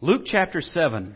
Luke chapter 7.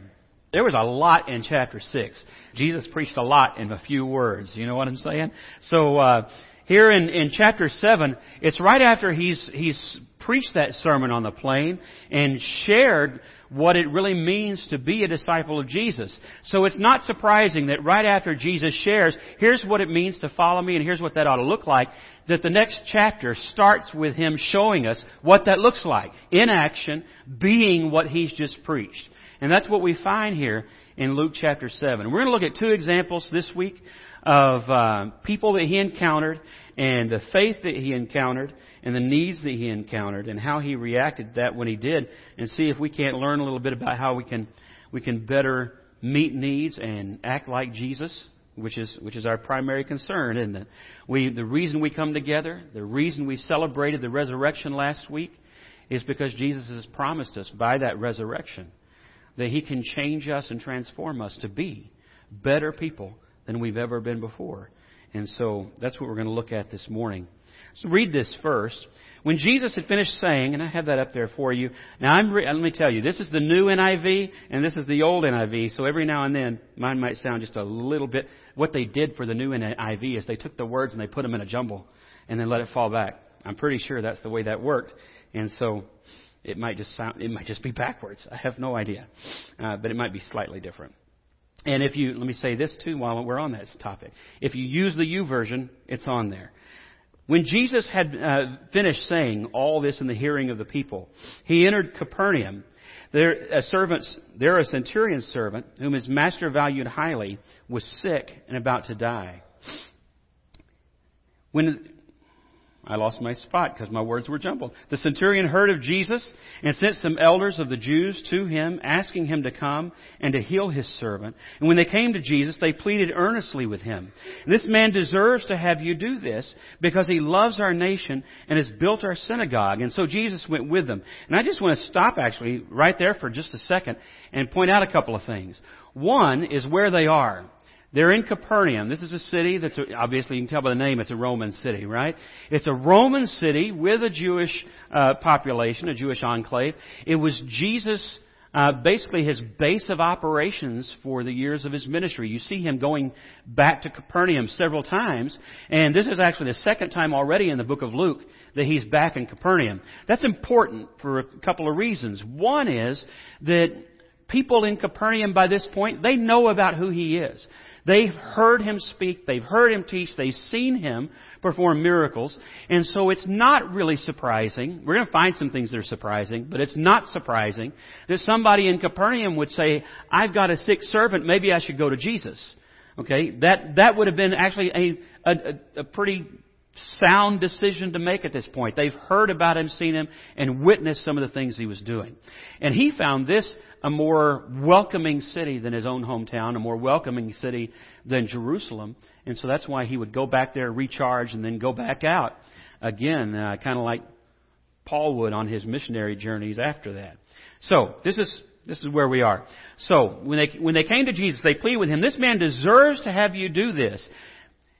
There was a lot in chapter 6. Jesus preached a lot in a few words. You know what I'm saying? So, uh, here in, in chapter 7, it's right after he's, he's preached that sermon on the plain and shared what it really means to be a disciple of Jesus. So it's not surprising that right after Jesus shares, here's what it means to follow me and here's what that ought to look like, that the next chapter starts with him showing us what that looks like in action, being what he's just preached. And that's what we find here in Luke chapter 7. We're going to look at two examples this week of uh, people that he encountered and the faith that he encountered and the needs that he encountered and how he reacted to that when he did and see if we can't learn a little bit about how we can we can better meet needs and act like Jesus which is which is our primary concern isn't it? We the reason we come together the reason we celebrated the resurrection last week is because Jesus has promised us by that resurrection that he can change us and transform us to be better people than we've ever been before and so that's what we're going to look at this morning. So read this first. When Jesus had finished saying, and I have that up there for you. Now I'm re- let me tell you, this is the new NIV and this is the old NIV. So every now and then mine might sound just a little bit. What they did for the new NIV is they took the words and they put them in a jumble and then let it fall back. I'm pretty sure that's the way that worked. And so it might just sound, it might just be backwards. I have no idea, uh, but it might be slightly different. And if you, let me say this too while we're on that topic. If you use the YouVersion, it's on there. When Jesus had uh, finished saying all this in the hearing of the people, he entered Capernaum. There, a servant, there a centurion servant, whom his master valued highly, was sick and about to die. When I lost my spot because my words were jumbled. The centurion heard of Jesus and sent some elders of the Jews to him, asking him to come and to heal his servant. And when they came to Jesus, they pleaded earnestly with him. This man deserves to have you do this because he loves our nation and has built our synagogue. And so Jesus went with them. And I just want to stop actually right there for just a second and point out a couple of things. One is where they are. They're in Capernaum. This is a city that's, obviously you can tell by the name, it's a Roman city, right? It's a Roman city with a Jewish uh, population, a Jewish enclave. It was Jesus' uh, basically his base of operations for the years of his ministry. You see him going back to Capernaum several times, and this is actually the second time already in the book of Luke that he's back in Capernaum. That's important for a couple of reasons. One is that people in Capernaum by this point, they know about who he is. They've heard him speak, they've heard him teach, they've seen him perform miracles, and so it's not really surprising. We're going to find some things that are surprising, but it's not surprising that somebody in Capernaum would say, I've got a sick servant, maybe I should go to Jesus. Okay, that, that would have been actually a, a, a pretty sound decision to make at this point. They've heard about him, seen him, and witnessed some of the things he was doing. And he found this a more welcoming city than his own hometown, a more welcoming city than Jerusalem. And so that's why he would go back there, recharge, and then go back out again, uh, kind of like Paul would on his missionary journeys after that. So this is this is where we are. So when they when they came to Jesus, they plead with him. This man deserves to have you do this.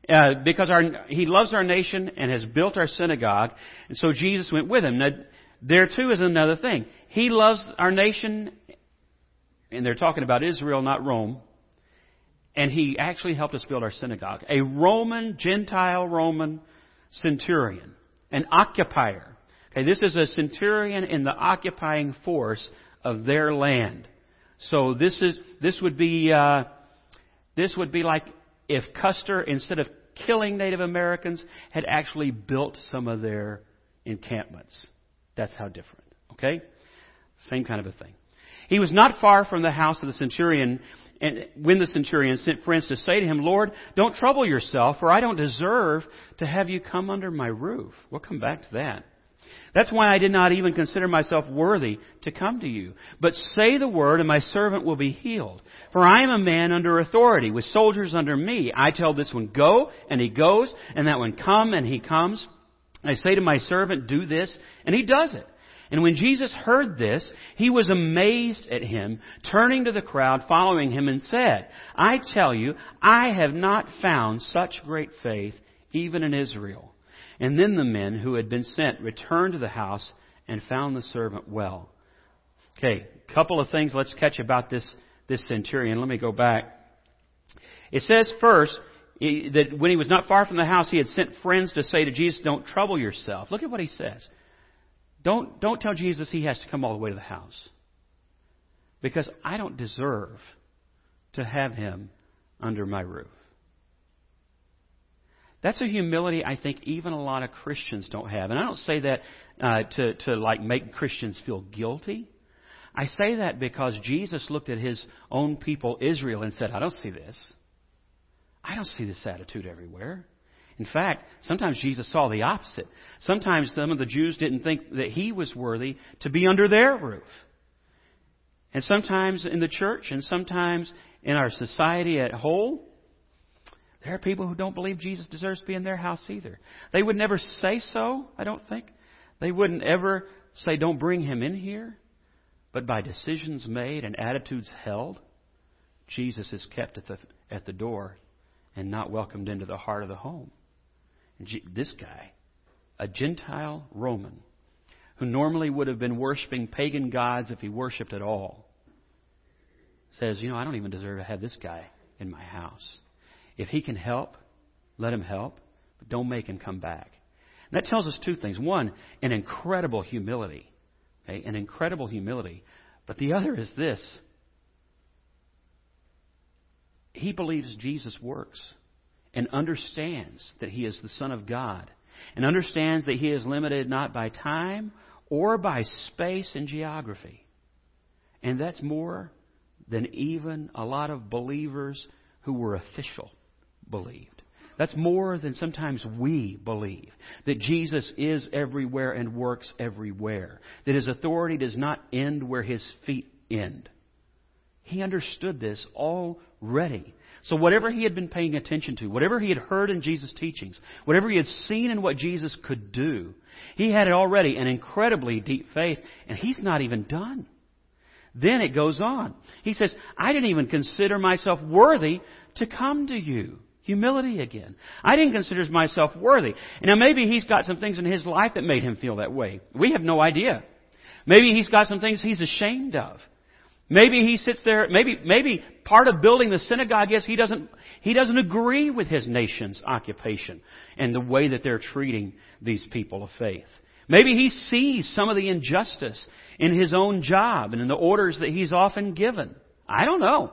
Uh, because our, he loves our nation and has built our synagogue, and so Jesus went with him. Now, there too is another thing. He loves our nation and they're talking about Israel, not Rome. And he actually helped us build our synagogue. A Roman, Gentile Roman centurion, an occupier. Okay, this is a centurion in the occupying force of their land. So this is this would be uh, this would be like if Custer, instead of killing Native Americans, had actually built some of their encampments. That's how different. Okay, same kind of a thing. He was not far from the house of the centurion, and when the centurion sent friends to say to him, Lord, don't trouble yourself, for I don't deserve to have you come under my roof. We'll come back to that. That's why I did not even consider myself worthy to come to you. But say the word, and my servant will be healed. For I am a man under authority, with soldiers under me. I tell this one, go, and he goes, and that one, come, and he comes. I say to my servant, do this, and he does it. And when Jesus heard this, he was amazed at him, turning to the crowd following him and said, I tell you, I have not found such great faith even in Israel. And then the men who had been sent returned to the house and found the servant well. Okay, couple of things let's catch about this, this centurion. Let me go back. It says first that when he was not far from the house, he had sent friends to say to Jesus, Don't trouble yourself. Look at what he says. Don't, don't tell Jesus he has to come all the way to the house. Because I don't deserve to have him under my roof. That's a humility I think even a lot of Christians don't have. And I don't say that uh, to, to like make Christians feel guilty. I say that because Jesus looked at his own people, Israel, and said, I don't see this. I don't see this attitude everywhere. In fact, sometimes Jesus saw the opposite. Sometimes some of the Jews didn't think that he was worthy to be under their roof. And sometimes in the church and sometimes in our society at whole, there are people who don't believe Jesus deserves to be in their house either. They would never say so, I don't think. They wouldn't ever say, don't bring him in here. But by decisions made and attitudes held, Jesus is kept at the, at the door and not welcomed into the heart of the home. And this guy, a Gentile Roman, who normally would have been worshiping pagan gods if he worshiped at all, says, You know, I don't even deserve to have this guy in my house. If he can help, let him help, but don't make him come back. And that tells us two things. One, an incredible humility. Okay, an incredible humility. But the other is this. He believes Jesus works and understands that he is the Son of God and understands that he is limited not by time or by space and geography. And that's more than even a lot of believers who were official believed. That's more than sometimes we believe. That Jesus is everywhere and works everywhere. That his authority does not end where his feet end. He understood this already. So whatever he had been paying attention to, whatever he had heard in Jesus' teachings, whatever he had seen in what Jesus could do, he had already an incredibly deep faith, and he's not even done. Then it goes on. He says, I didn't even consider myself worthy to come to you. Humility again. I didn't consider myself worthy. Now maybe he's got some things in his life that made him feel that way. We have no idea. Maybe he's got some things he's ashamed of. Maybe he sits there, maybe, maybe part of building the synagogue is he doesn't, he doesn't agree with his nation's occupation and the way that they're treating these people of faith. Maybe he sees some of the injustice in his own job and in the orders that he's often given. I don't know.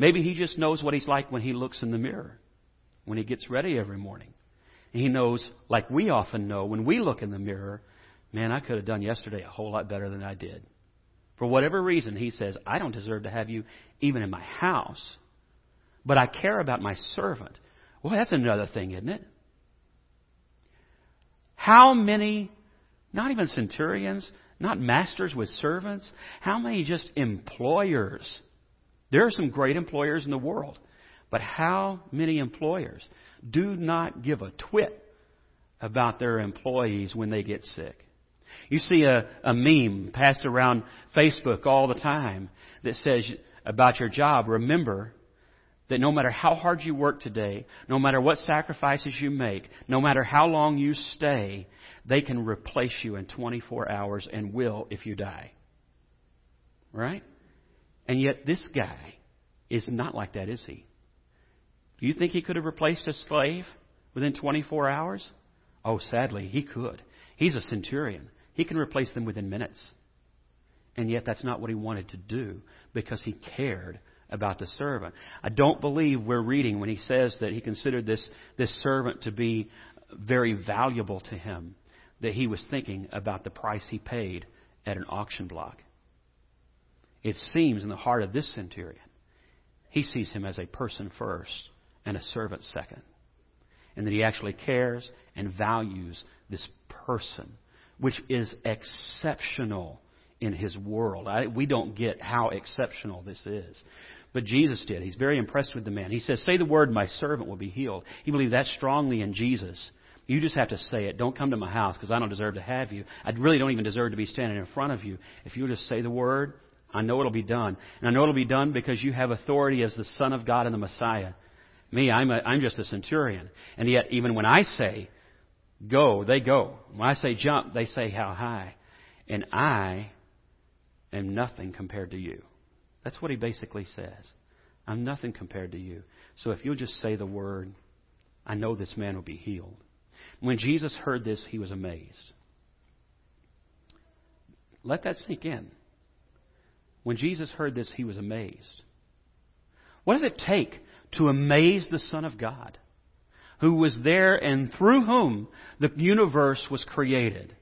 Maybe he just knows what he's like when he looks in the mirror, when he gets ready every morning. He knows, like we often know, when we look in the mirror, man, I could have done yesterday a whole lot better than I did. For whatever reason, he says, I don't deserve to have you even in my house, but I care about my servant. Well, that's another thing, isn't it? How many, not even centurions, not masters with servants, how many just employers? There are some great employers in the world, but how many employers do not give a twit about their employees when they get sick? You see a, a meme passed around Facebook all the time that says about your job, remember that no matter how hard you work today, no matter what sacrifices you make, no matter how long you stay, they can replace you in 24 hours and will if you die. Right? And yet this guy is not like that, is he? Do you think he could have replaced a slave within 24 hours? Oh, sadly, he could. He's a centurion. He can replace them within minutes. And yet that's not what he wanted to do because he cared about the servant. I don't believe we're reading when he says that he considered this, this servant to be very valuable to him, that he was thinking about the price he paid at an auction block. It seems in the heart of this centurion, he sees him as a person first and a servant second. And that he actually cares and values this person, which is exceptional in his world. I, we don't get how exceptional this is. But Jesus did. He's very impressed with the man. He says, Say the word, my servant will be healed. He believed that strongly in Jesus. You just have to say it. Don't come to my house because I don't deserve to have you. I really don't even deserve to be standing in front of you. If you just say the word, I know it'll be done. And I know it'll be done because you have authority as the Son of God and the Messiah. Me, I'm, a, I'm just a centurion. And yet, even when I say go, they go. When I say jump, they say how high. And I am nothing compared to you. That's what he basically says. I'm nothing compared to you. So if you'll just say the word, I know this man will be healed. When Jesus heard this, he was amazed. Let that sink in. When Jesus heard this, he was amazed. What does it take to amaze the Son of God, who was there and through whom the universe was created?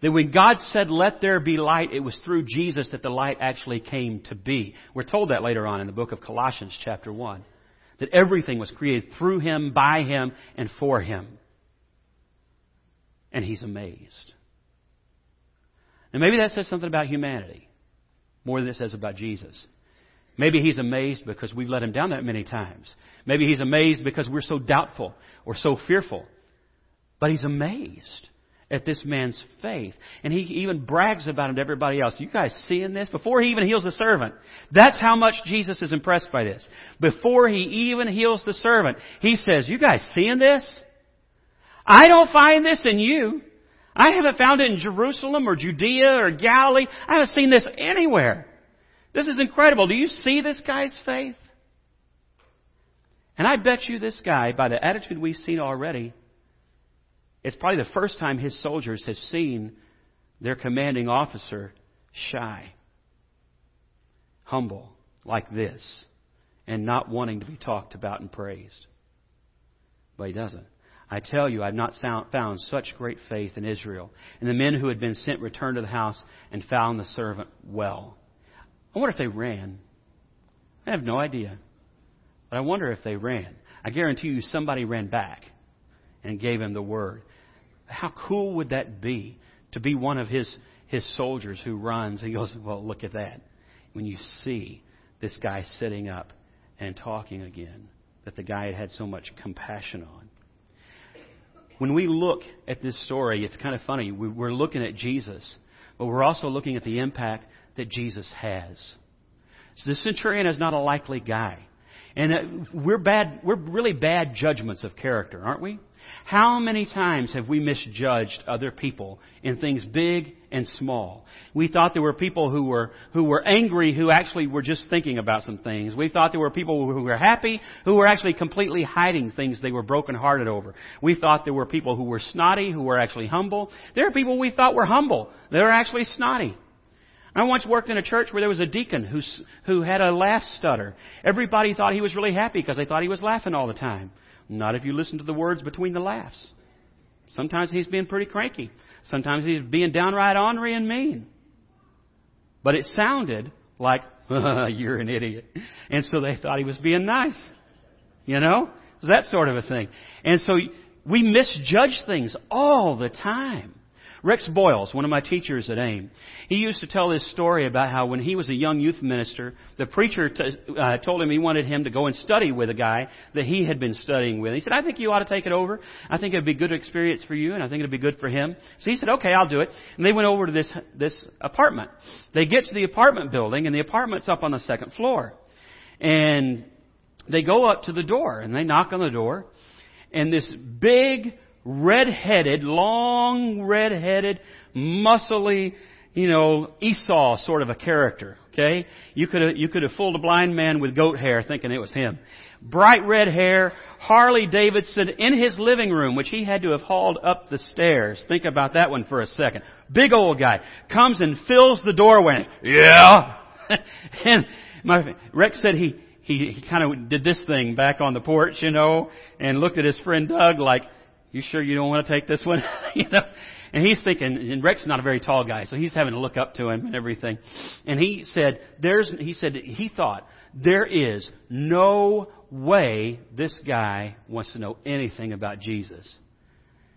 That when God said, let there be light, it was through Jesus that the light actually came to be. We're told that later on in the book of Colossians chapter 1. That everything was created through Him, by Him, and for Him. And He's amazed. And maybe that says something about humanity more than it says about Jesus. Maybe he's amazed because we've let him down that many times. Maybe he's amazed because we're so doubtful or so fearful. But he's amazed at this man's faith. And he even brags about him to everybody else. You guys seeing this? Before he even heals the servant. That's how much Jesus is impressed by this. Before he even heals the servant, he says, you guys seeing this? I don't find this in you. I haven't found it in Jerusalem or Judea or Galilee. I haven't seen this anywhere. This is incredible. Do you see this guy's faith? And I bet you this guy, by the attitude we've seen already, it's probably the first time his soldiers have seen their commanding officer shy, humble, like this, and not wanting to be talked about and praised. But he doesn't. I tell you, I've not found such great faith in Israel. And the men who had been sent returned to the house and found the servant well. I wonder if they ran. I have no idea. But I wonder if they ran. I guarantee you somebody ran back and gave him the word. How cool would that be to be one of his, his soldiers who runs and goes, Well, look at that. When you see this guy sitting up and talking again, that the guy had had so much compassion on. When we look at this story, it's kind of funny. We're looking at Jesus, but we're also looking at the impact that Jesus has. So the centurion is not a likely guy. And uh, we're bad, we're really bad judgments of character, aren't we? How many times have we misjudged other people in things big and small? We thought there were people who were, who were angry who actually were just thinking about some things. We thought there were people who were happy who were actually completely hiding things they were brokenhearted over. We thought there were people who were snotty who were actually humble. There are people we thought were humble. They were actually snotty. I once worked in a church where there was a deacon who, who had a laugh stutter. Everybody thought he was really happy because they thought he was laughing all the time. Not if you listen to the words between the laughs. Sometimes he's being pretty cranky. Sometimes he's being downright ornery and mean. But it sounded like, you're an idiot. And so they thought he was being nice. You know? It was that sort of a thing. And so we misjudge things all the time. Rex Boyles, one of my teachers at AIM, he used to tell this story about how when he was a young youth minister, the preacher t- uh, told him he wanted him to go and study with a guy that he had been studying with. He said, I think you ought to take it over. I think it'd be a good experience for you, and I think it'd be good for him. So he said, okay, I'll do it. And they went over to this, this apartment. They get to the apartment building, and the apartment's up on the second floor. And they go up to the door, and they knock on the door, and this big, red-headed, long red-headed, muscly, you know, Esau sort of a character. Okay, you could have you could have fooled a blind man with goat hair thinking it was him. Bright red hair, Harley Davidson in his living room, which he had to have hauled up the stairs. Think about that one for a second. Big old guy comes and fills the doorway. Yeah, and my Rex said he he, he kind of did this thing back on the porch, you know, and looked at his friend Doug like, you sure you don't want to take this one? you know? And he's thinking, and Rex is not a very tall guy, so he's having to look up to him and everything. And he said, there's, he said, he thought, there is no way this guy wants to know anything about Jesus.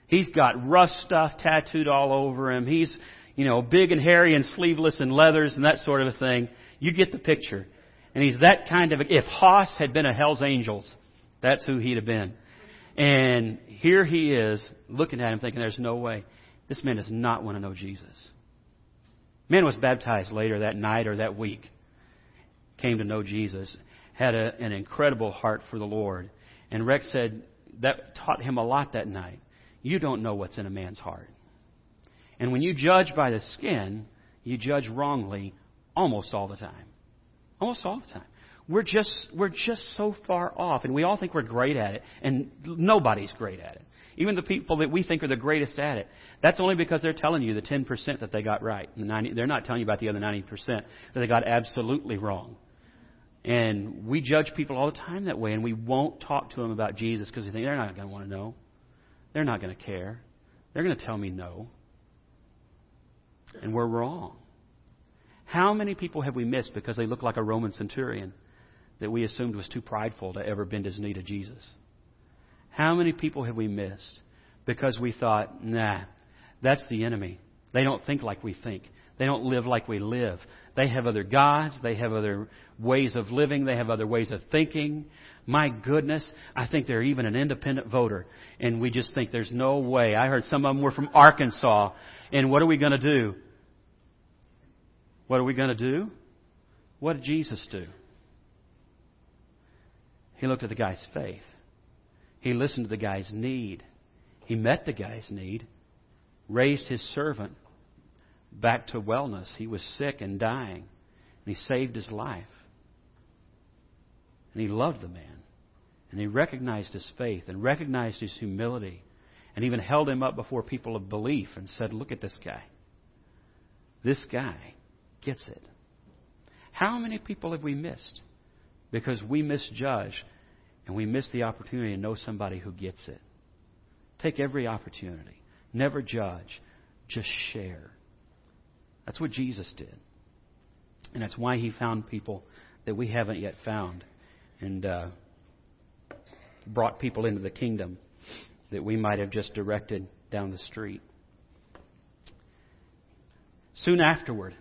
He's got rust stuff tattooed all over him. He's, you know, big and hairy and sleeveless and leathers and that sort of a thing. You get the picture. And he's that kind of, if Hoss had been a Hell's Angels, that's who he'd have been. And here he is looking at him thinking, there's no way. This man does not want to know Jesus. Man was baptized later that night or that week. Came to know Jesus. Had a, an incredible heart for the Lord. And Rex said that taught him a lot that night. You don't know what's in a man's heart. And when you judge by the skin, you judge wrongly Almost all the time. Almost all the time. We're just, we're just so far off, and we all think we're great at it, and nobody's great at it. Even the people that we think are the greatest at it. That's only because they're telling you the 10% that they got right. The 90, they're not telling you about the other 90% that they got absolutely wrong. And we judge people all the time that way, and we won't talk to them about Jesus because we think they're not going to want to know. They're not going to care. They're going to tell me no. And we're wrong. How many people have we missed because they look like a Roman centurion that we assumed was too prideful to ever bend his knee to Jesus? How many people have we missed because we thought, nah, that's the enemy. They don't think like we think. They don't live like we live. They have other gods. They have other ways of living. They have other ways of thinking. My goodness, I think they're even an independent voter. And we just think there's no way. I heard some of them were from Arkansas. And what are we going to do? What are we going to do? What did Jesus do? He looked at the guy's faith. He listened to the guy's need. He met the guy's need, raised his servant back to wellness. He was sick and dying, and he saved his life. And he loved the man. And he recognized his faith and recognized his humility and even held him up before people of belief and said, Look at this guy. This guy gets it. How many people have we missed? Because we misjudge and we miss the opportunity to know somebody who gets it. Take every opportunity. Never judge. Just share. That's what Jesus did. And that's why he found people that we haven't yet found and uh, brought people into the kingdom that we might have just directed down the street. Soon afterward,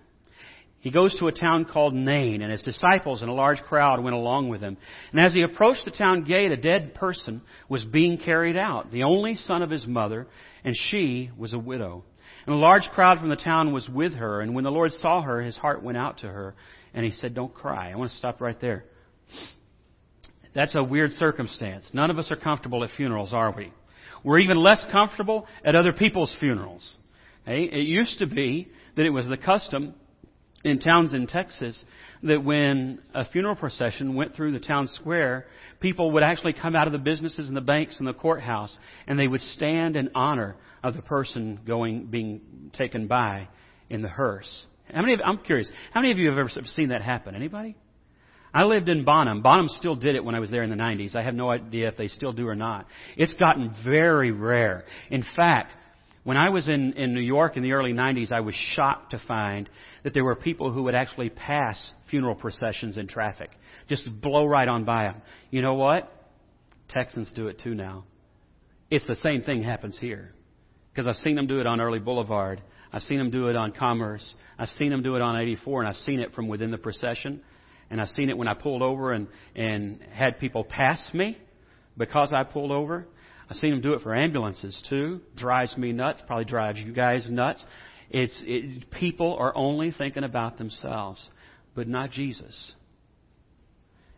he goes to a town called Nain, and his disciples and a large crowd went along with him. And as he approached the town gate, a dead person was being carried out, the only son of his mother, and she was a widow. And a large crowd from the town was with her, and when the Lord saw her, his heart went out to her, and he said, Don't cry. I want to stop right there. That's a weird circumstance. None of us are comfortable at funerals, are we? We're even less comfortable at other people's funerals. It used to be that it was the custom in Townsend, Texas, that when a funeral procession went through the town square, people would actually come out of the businesses and the banks and the courthouse, and they would stand in honor of the person going being taken by in the hearse. How many? Of, I'm curious. How many of you have ever seen that happen? Anybody? I lived in Bonham. Bonham still did it when I was there in the 90s. I have no idea if they still do or not. It's gotten very rare. In fact, when I was in, in New York in the early 90s, I was shocked to find that there were people who would actually pass funeral processions in traffic. Just blow right on by them. You know what? Texans do it too now. It's the same thing happens here. Because I've seen them do it on Early Boulevard. I've seen them do it on Commerce. I've seen them do it on 84, and I've seen it from within the procession. And I've seen it when I pulled over and, and had people pass me because I pulled over. I've seen them do it for ambulances too. Drives me nuts. Probably drives you guys nuts. It's it, people are only thinking about themselves, but not Jesus.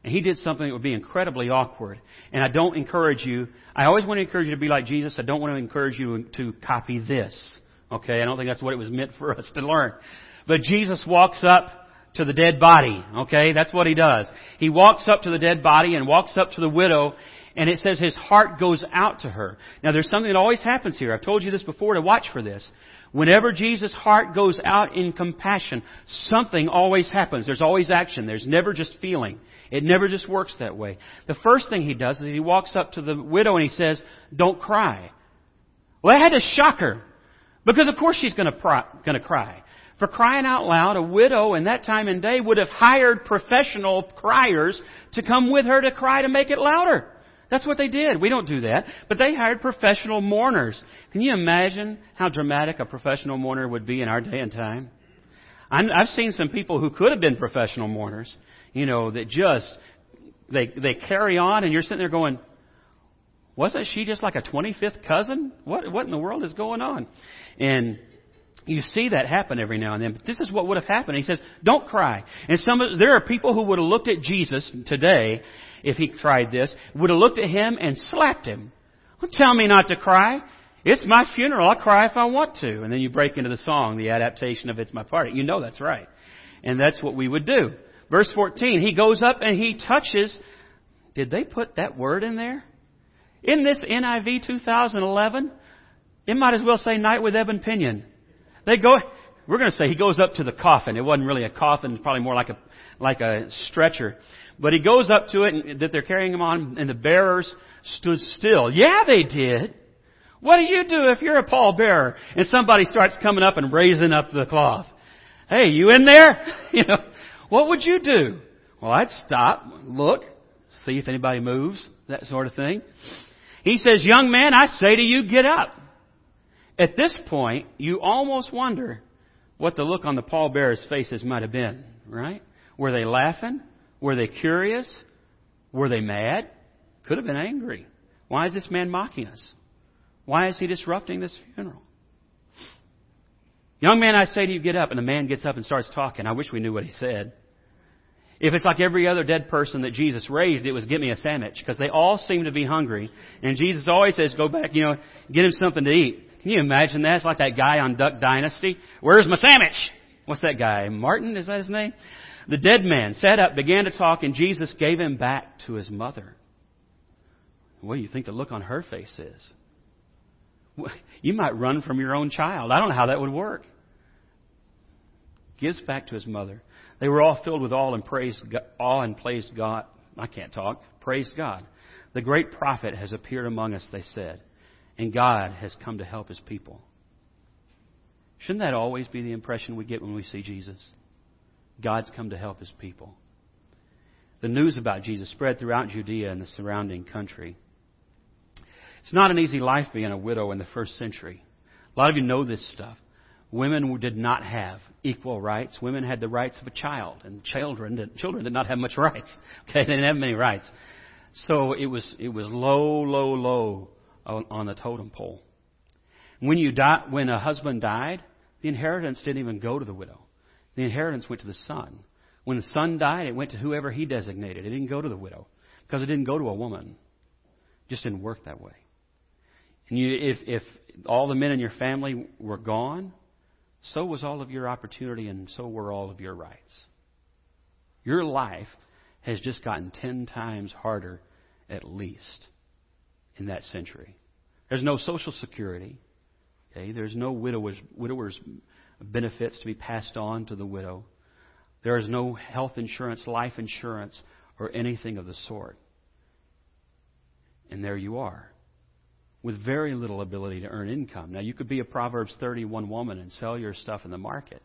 And he did something that would be incredibly awkward. And I don't encourage you. I always want to encourage you to be like Jesus. I don't want to encourage you to copy this. Okay, I don't think that's what it was meant for us to learn. But Jesus walks up to the dead body. Okay, that's what he does. He walks up to the dead body and walks up to the widow and it says his heart goes out to her. Now there's something that always happens here. I've told you this before to watch for this. Whenever Jesus' heart goes out in compassion, something always happens. There's always action. There's never just feeling. It never just works that way. The first thing he does is he walks up to the widow and he says, don't cry. Well, that had to shock her. Because of course she's going to cry. For crying out loud, a widow in that time and day would have hired professional criers to come with her to cry to make it louder. That's what they did. We don't do that. But they hired professional mourners. Can you imagine how dramatic a professional mourner would be in our day and time? I've seen some people who could have been professional mourners, you know, that just, they, they carry on and you're sitting there going, wasn't she just like a 25th cousin? What, what in the world is going on? And you see that happen every now and then. But this is what would have happened. He says, don't cry. And some, of, there are people who would have looked at Jesus today if he tried this, would have looked at him and slapped him. Well, tell me not to cry. It's my funeral. I'll cry if I want to. And then you break into the song, the adaptation of It's My Party. You know that's right. And that's what we would do. Verse 14, he goes up and he touches. Did they put that word in there? In this NIV 2011, it might as well say night with Eben Pinion. They go, we're going to say he goes up to the coffin. It wasn't really a coffin. It's probably more like a, like a stretcher. But he goes up to it and, that they're carrying him on and the bearers stood still. Yeah, they did. What do you do if you're a pallbearer and somebody starts coming up and raising up the cloth? Hey, you in there? you know, what would you do? Well, I'd stop, look, see if anybody moves, that sort of thing. He says, young man, I say to you, get up. At this point, you almost wonder what the look on the pallbearer's faces might have been, right? Were they laughing? Were they curious? Were they mad? Could have been angry. Why is this man mocking us? Why is he disrupting this funeral? Young man, I say to you, get up. And the man gets up and starts talking. I wish we knew what he said. If it's like every other dead person that Jesus raised, it was get me a sandwich because they all seem to be hungry. And Jesus always says, go back, you know, get him something to eat. Can you imagine that? It's like that guy on Duck Dynasty. Where's my sandwich? What's that guy? Martin? Is that his name? The dead man sat up, began to talk, and Jesus gave him back to his mother. What do you think the look on her face is? You might run from your own child. I don't know how that would work. Gives back to his mother. They were all filled with awe and praised awe and praised God. I can't talk. Praised God. The great prophet has appeared among us, they said, and God has come to help his people. Shouldn't that always be the impression we get when we see Jesus? God's come to help his people. The news about Jesus spread throughout Judea and the surrounding country. It's not an easy life being a widow in the first century. A lot of you know this stuff. Women did not have equal rights. Women had the rights of a child, and children did, children did not have much rights. Okay, they didn't have many rights. So it was it was low, low, low on, on the totem pole. When you die, when a husband died, the inheritance didn't even go to the widow. The inheritance went to the son. When the son died, it went to whoever he designated. It didn't go to the widow because it didn't go to a woman. It just didn't work that way. And you, if, if all the men in your family were gone, so was all of your opportunity and so were all of your rights. Your life has just gotten ten times harder, at least, in that century. There's no Social Security. Okay? There's no widowers, widowers benefits to be passed on to the widow. There is no health insurance, life insurance, or anything of the sort. And there you are, with very little ability to earn income. Now, you could be a Proverbs 31 woman and sell your stuff in the market,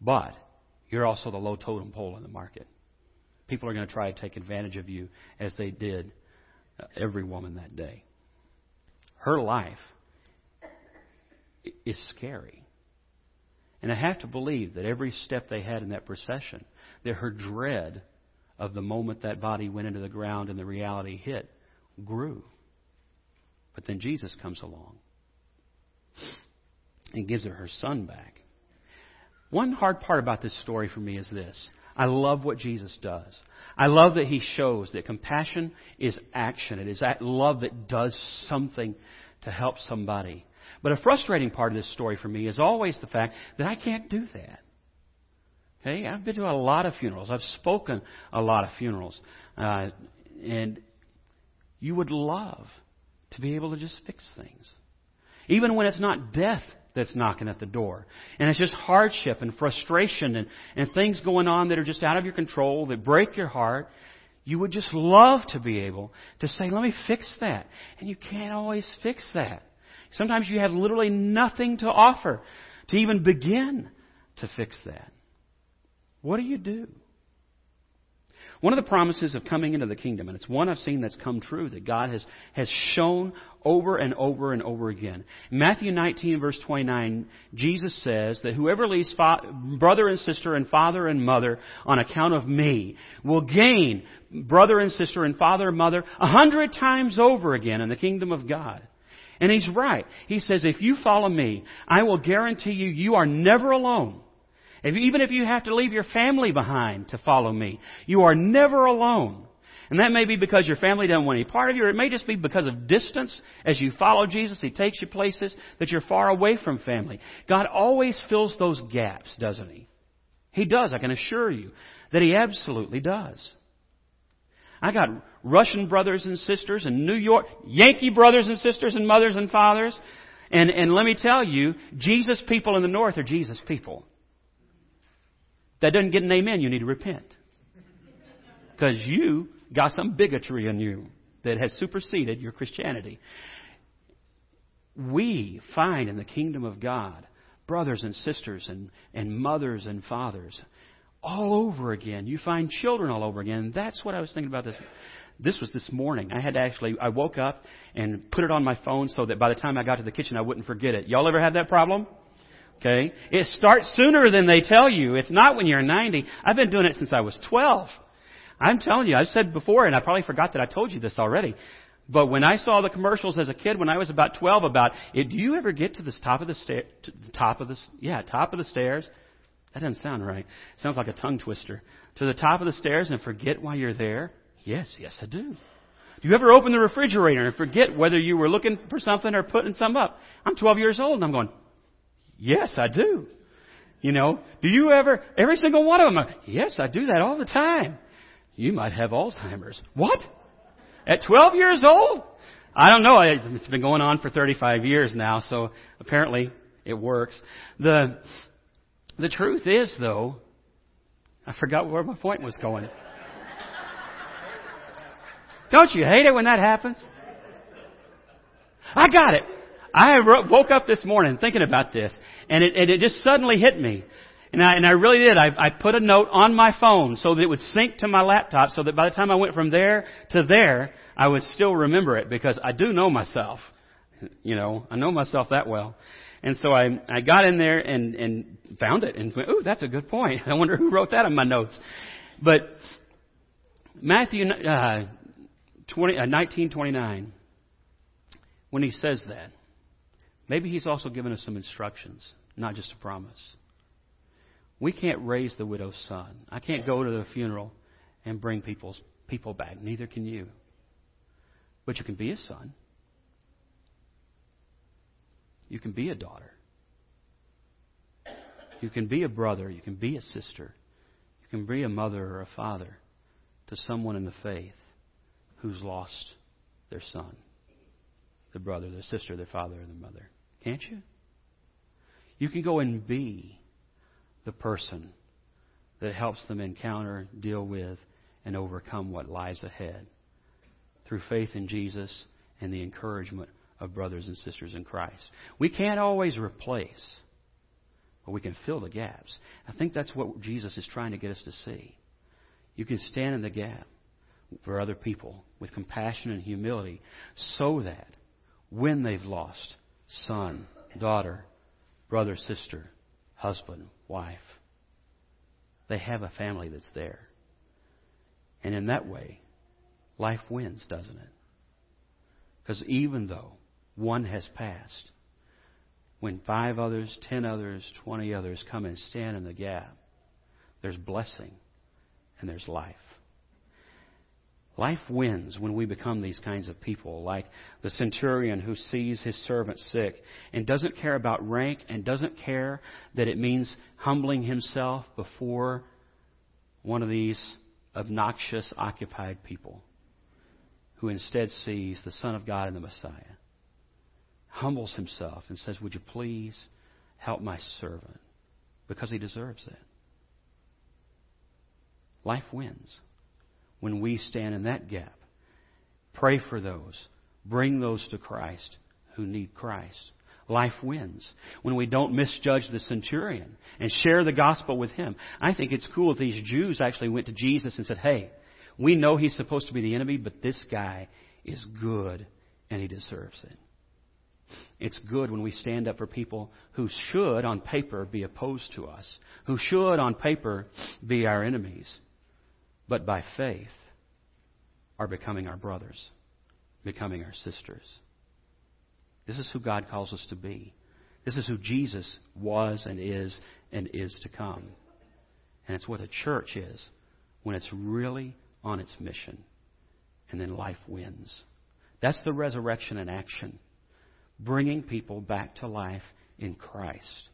but you're also the low totem pole in the market. People are going to try to take advantage of you as they did uh, every woman that day. Her life is scary. And I have to believe that every step they had in that procession, that her dread of the moment that body went into the ground and the reality hit grew. But then Jesus comes along and gives her her son back. One hard part about this story for me is this. I love what Jesus does. I love that he shows that compassion is action. It is that love that does something to help somebody. But a frustrating part of this story for me is always the fact that I can't do that. Okay, I've been to a lot of funerals. I've spoken a lot of funerals, uh, and you would love to be able to just fix things, even when it's not death that's knocking at the door, and it's just hardship and frustration and, and things going on that are just out of your control that break your heart. You would just love to be able to say, "Let me fix that," and you can't always fix that. Sometimes you have literally nothing to offer to even begin to fix that. What do you do? One of the promises of coming into the kingdom, and it's one I've seen that's come true, that God has, has shown over and over and over again. In Matthew 19, verse 29, Jesus says that whoever leaves fa- brother and sister and father and mother on account of me will gain brother and sister and father and mother a hundred times over again in the kingdom of God. And he's right. He says, if you follow me, I will guarantee you, you are never alone. If, even if you have to leave your family behind to follow me, you are never alone. And that may be because your family doesn't want any part of you, or it may just be because of distance. As you follow Jesus, He takes you places that you're far away from family. God always fills those gaps, doesn't He? He does, I can assure you that He absolutely does. I got Russian brothers and sisters and New York, Yankee brothers and sisters and mothers and fathers. And, and let me tell you, Jesus people in the North are Jesus people. That doesn't get an amen, you need to repent. Because you got some bigotry in you that has superseded your Christianity. We find in the kingdom of God brothers and sisters and, and mothers and fathers all over again. You find children all over again. That's what I was thinking about this. This was this morning. I had to actually, I woke up and put it on my phone so that by the time I got to the kitchen I wouldn't forget it. Y'all ever had that problem? Okay? It starts sooner than they tell you. It's not when you're 90. I've been doing it since I was 12. I'm telling you, I've said before, and I probably forgot that I told you this already. But when I saw the commercials as a kid, when I was about 12, about, it, do you ever get to the top of the stair, to the top of the, yeah, top of the stairs? That doesn't sound right. It sounds like a tongue twister. To the top of the stairs and forget why you're there? Yes, yes, I do. Do you ever open the refrigerator and forget whether you were looking for something or putting something up? I'm 12 years old and I'm going, yes, I do. You know, do you ever, every single one of them, yes, I do that all the time. You might have Alzheimer's. What? At 12 years old? I don't know. It's been going on for 35 years now, so apparently it works. The, the truth is, though, I forgot where my point was going. Don't you hate it when that happens? I got it. I woke up this morning thinking about this, and it, and it just suddenly hit me. And I, and I really did. I, I put a note on my phone so that it would sync to my laptop so that by the time I went from there to there, I would still remember it because I do know myself. You know, I know myself that well. And so I, I got in there and, and found it and went, ooh, that's a good point. I wonder who wrote that in my notes. But Matthew uh, 20, uh, 1929, when he says that, maybe he's also given us some instructions, not just a promise. We can't raise the widow's son. I can't go to the funeral and bring people's people back. Neither can you. But you can be a son. You can be a daughter. You can be a brother. You can be a sister. You can be a mother or a father to someone in the faith who's lost their son, their brother, their sister, their father, or their mother. Can't you? You can go and be the person that helps them encounter, deal with, and overcome what lies ahead through faith in Jesus and the encouragement of brothers and sisters in Christ. We can't always replace, but we can fill the gaps. I think that's what Jesus is trying to get us to see. You can stand in the gap for other people with compassion and humility so that when they've lost son, daughter, brother, sister, husband, wife. They have a family that's there. And in that way, life wins, doesn't it? Because even though one has passed, when five others, ten others, twenty others come and stand in the gap, there's blessing and there's life. Life wins when we become these kinds of people, like the centurion who sees his servant sick and doesn't care about rank and doesn't care that it means humbling himself before one of these obnoxious, occupied people, who instead sees the Son of God and the Messiah, humbles himself and says, Would you please help my servant? Because he deserves it. Life wins when we stand in that gap. Pray for those. Bring those to Christ who need Christ. Life wins when we don't misjudge the centurion and share the gospel with him. I think it's cool that these Jews actually went to Jesus and said, Hey, we know he's supposed to be the enemy, but this guy is good and he deserves it. It's good when we stand up for people who should, on paper, be opposed to us, who should, on paper, be our enemies but by faith are becoming our brothers, becoming our sisters. This is who God calls us to be. This is who Jesus was and is and is to come. And it's what a church is when it's really on its mission. And then life wins. That's the resurrection in action. Bringing people back to life in Christ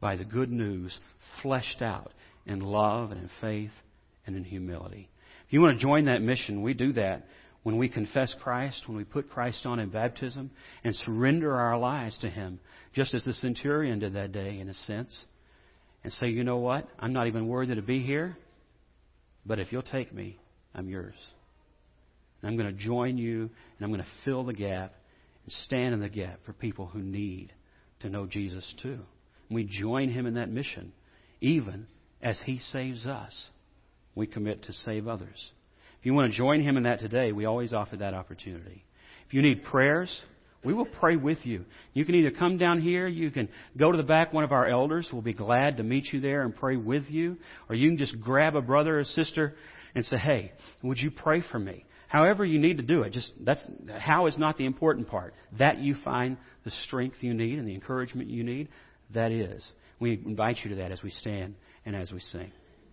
by the good news fleshed out in love and in faith and in humility. If you want to join that mission, we do that when we confess Christ, when we put Christ on in baptism and surrender our lives to Him, just as the centurion did that day in a sense, and say, you know what? I'm not even worthy to be here, but if you'll take me, I'm yours. And I'm going to join you, and I'm going to fill the gap and stand in the gap for people who need to know Jesus too. And we join Him in that mission, even as He saves us. We commit to save others. If you want to join Him in that today, we always offer that opportunity. If you need prayers, we will pray with you. You can either come down here, you can go to the back, one of our elders will be glad to meet you there and pray with you, or you can just grab a brother or sister and say, hey, would you pray for me? However you need to do it, just that's how is not the important part. That you find the strength you need and the encouragement you need, that is. We invite you to that as we stand and as we sing.